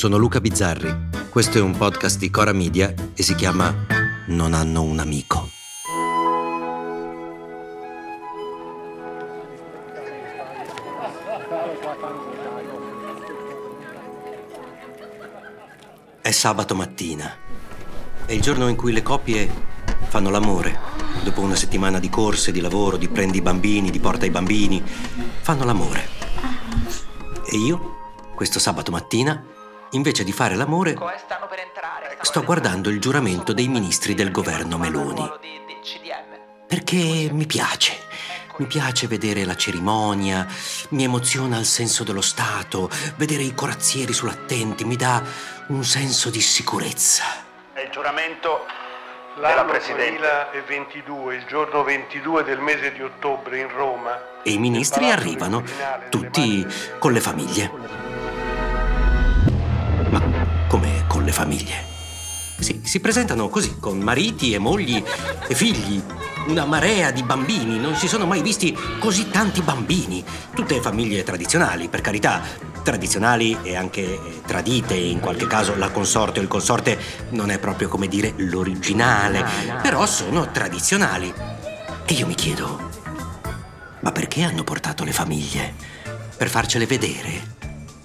Sono Luca Bizzarri. Questo è un podcast di Cora Media e si chiama Non hanno un amico. È sabato mattina. È il giorno in cui le coppie fanno l'amore dopo una settimana di corse, di lavoro, di prendi i bambini, di porta i bambini, fanno l'amore. E io, questo sabato mattina, invece di fare l'amore, sto guardando il giuramento dei ministri del governo Meloni. Perché mi piace. Mi piace vedere la cerimonia, mi emoziona il senso dello Stato, vedere i corazzieri sull'attenti mi dà un senso di sicurezza. È il giuramento L'anno 2022, il giorno 22 del mese di ottobre in Roma. E i ministri arrivano, tutti con le famiglie. Le famiglie? Sì, si presentano così, con mariti e mogli e figli. Una marea di bambini, non si sono mai visti così tanti bambini. Tutte famiglie tradizionali, per carità, tradizionali e anche eh, tradite, in qualche caso la consorte o il consorte non è proprio come dire l'originale, però sono tradizionali. E io mi chiedo, ma perché hanno portato le famiglie? Per farcele vedere?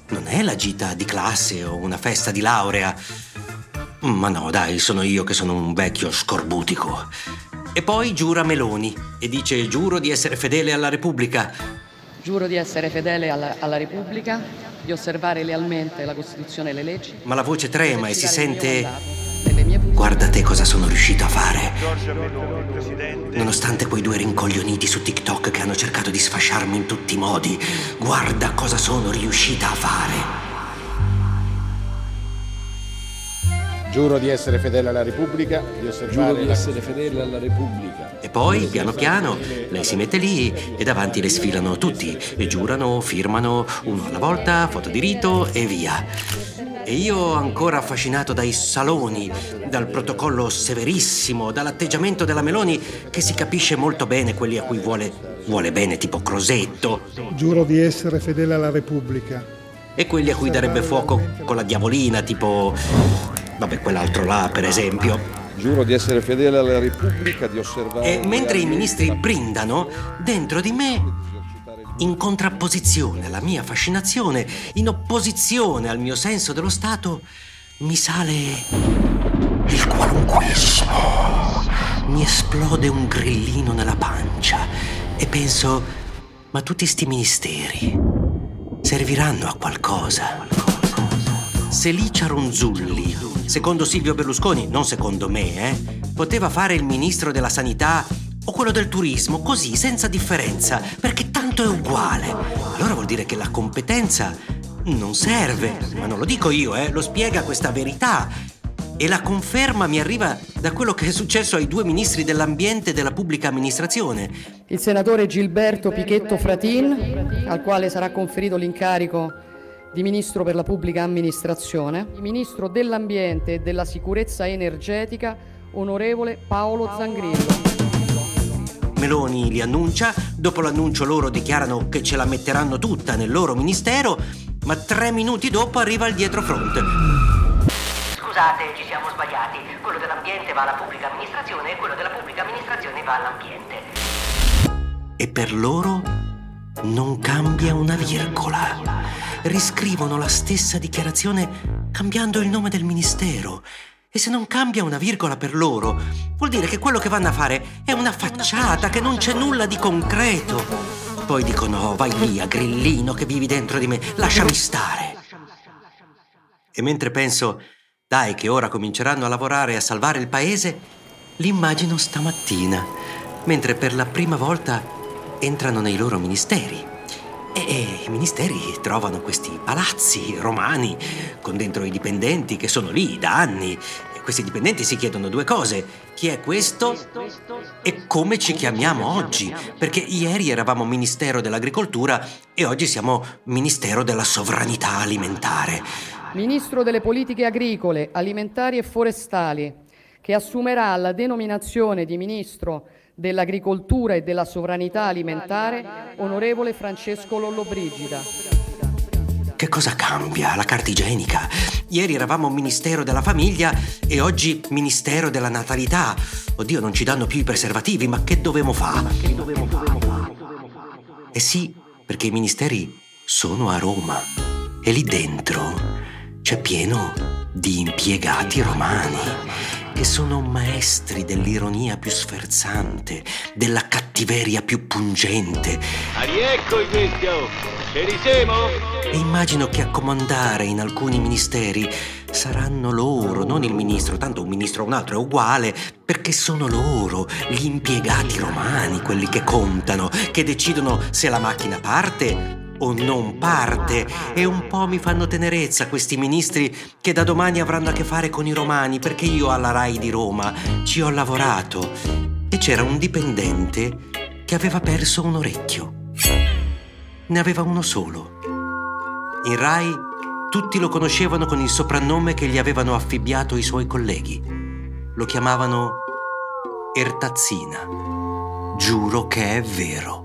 Non è la gita di classe o una festa di laurea? Ma no, dai, sono io che sono un vecchio scorbutico. E poi giura Meloni e dice giuro di essere fedele alla Repubblica. Giuro di essere fedele alla, alla Repubblica, di osservare lealmente la Costituzione e le leggi. Ma la voce trema e si sente... Guarda te cosa sono riuscito a fare. Nonostante quei due rincoglioniti su TikTok che hanno cercato di sfasciarmi in tutti i modi, guarda cosa sono riuscita a fare. Giuro di essere fedele alla Repubblica, di osservare Giuro di essere fedele alla Repubblica. E poi, piano piano, lei si mette lì e davanti le sfilano tutti e giurano, firmano, uno alla volta, foto di rito e via. E io, ancora affascinato dai saloni, dal protocollo severissimo, dall'atteggiamento della Meloni, che si capisce molto bene quelli a cui vuole, vuole bene, tipo Crosetto. Giuro di essere fedele alla Repubblica. E quelli a cui darebbe fuoco con la diavolina, tipo Vabbè, quell'altro là, per esempio. Giuro di essere fedele alla Repubblica, di osservare. E mentre i ministri brindano, dentro di me, in contrapposizione alla mia fascinazione, in opposizione al mio senso dello Stato, mi sale il qualunquismo. Mi esplode un grillino nella pancia e penso, ma tutti sti ministeri serviranno a qualcosa? Se Licia Ronzulli, secondo Silvio Berlusconi, non secondo me, eh, poteva fare il ministro della sanità o quello del turismo, così, senza differenza, perché tanto è uguale, allora vuol dire che la competenza non serve. Ma non lo dico io, eh, lo spiega questa verità. E la conferma mi arriva da quello che è successo ai due ministri dell'ambiente e della pubblica amministrazione. Il senatore Gilberto Pichetto Fratin, al quale sarà conferito l'incarico di Ministro per la Pubblica Amministrazione, il Ministro dell'Ambiente e della Sicurezza Energetica, onorevole Paolo Zangrillo. Meloni li annuncia, dopo l'annuncio loro dichiarano che ce la metteranno tutta nel loro ministero, ma tre minuti dopo arriva il dietrofront. Scusate, ci siamo sbagliati. Quello dell'ambiente va alla pubblica amministrazione e quello della pubblica amministrazione va all'ambiente. E per loro non cambia una virgola. Riscrivono la stessa dichiarazione cambiando il nome del ministero. E se non cambia una virgola per loro, vuol dire che quello che vanno a fare è una facciata, che non c'è nulla di concreto. Poi dicono, oh, vai via, grillino che vivi dentro di me, lasciami stare. E mentre penso, dai che ora cominceranno a lavorare e a salvare il paese, l'immagino stamattina, mentre per la prima volta entrano nei loro ministeri. E i ministeri trovano questi palazzi romani con dentro i dipendenti che sono lì da anni. E questi dipendenti si chiedono due cose. Chi è questo? E come ci chiamiamo oggi? Perché ieri eravamo Ministero dell'Agricoltura e oggi siamo Ministero della Sovranità Alimentare. Ministro delle Politiche Agricole, Alimentari e Forestali, che assumerà la denominazione di Ministro dell'Agricoltura e della Sovranità Alimentare, onorevole Francesco Lollobrigida. Che cosa cambia? La carta igienica. Ieri eravamo Ministero della Famiglia e oggi Ministero della Natalità. Oddio, non ci danno più i preservativi, ma che dovevamo fare? Eh sì, perché i ministeri sono a Roma e lì dentro c'è pieno di impiegati romani che sono maestri dell'ironia più sferzante, della cattiveria più pungente. Ariecco i questo! Ci risiamo? E immagino che a comandare in alcuni ministeri saranno loro, non il ministro, tanto un ministro o un altro è uguale, perché sono loro, gli impiegati romani, quelli che contano, che decidono se la macchina parte o non parte e un po' mi fanno tenerezza questi ministri che da domani avranno a che fare con i romani perché io alla RAI di Roma ci ho lavorato e c'era un dipendente che aveva perso un orecchio. Ne aveva uno solo. In RAI tutti lo conoscevano con il soprannome che gli avevano affibbiato i suoi colleghi. Lo chiamavano Ertazzina. Giuro che è vero.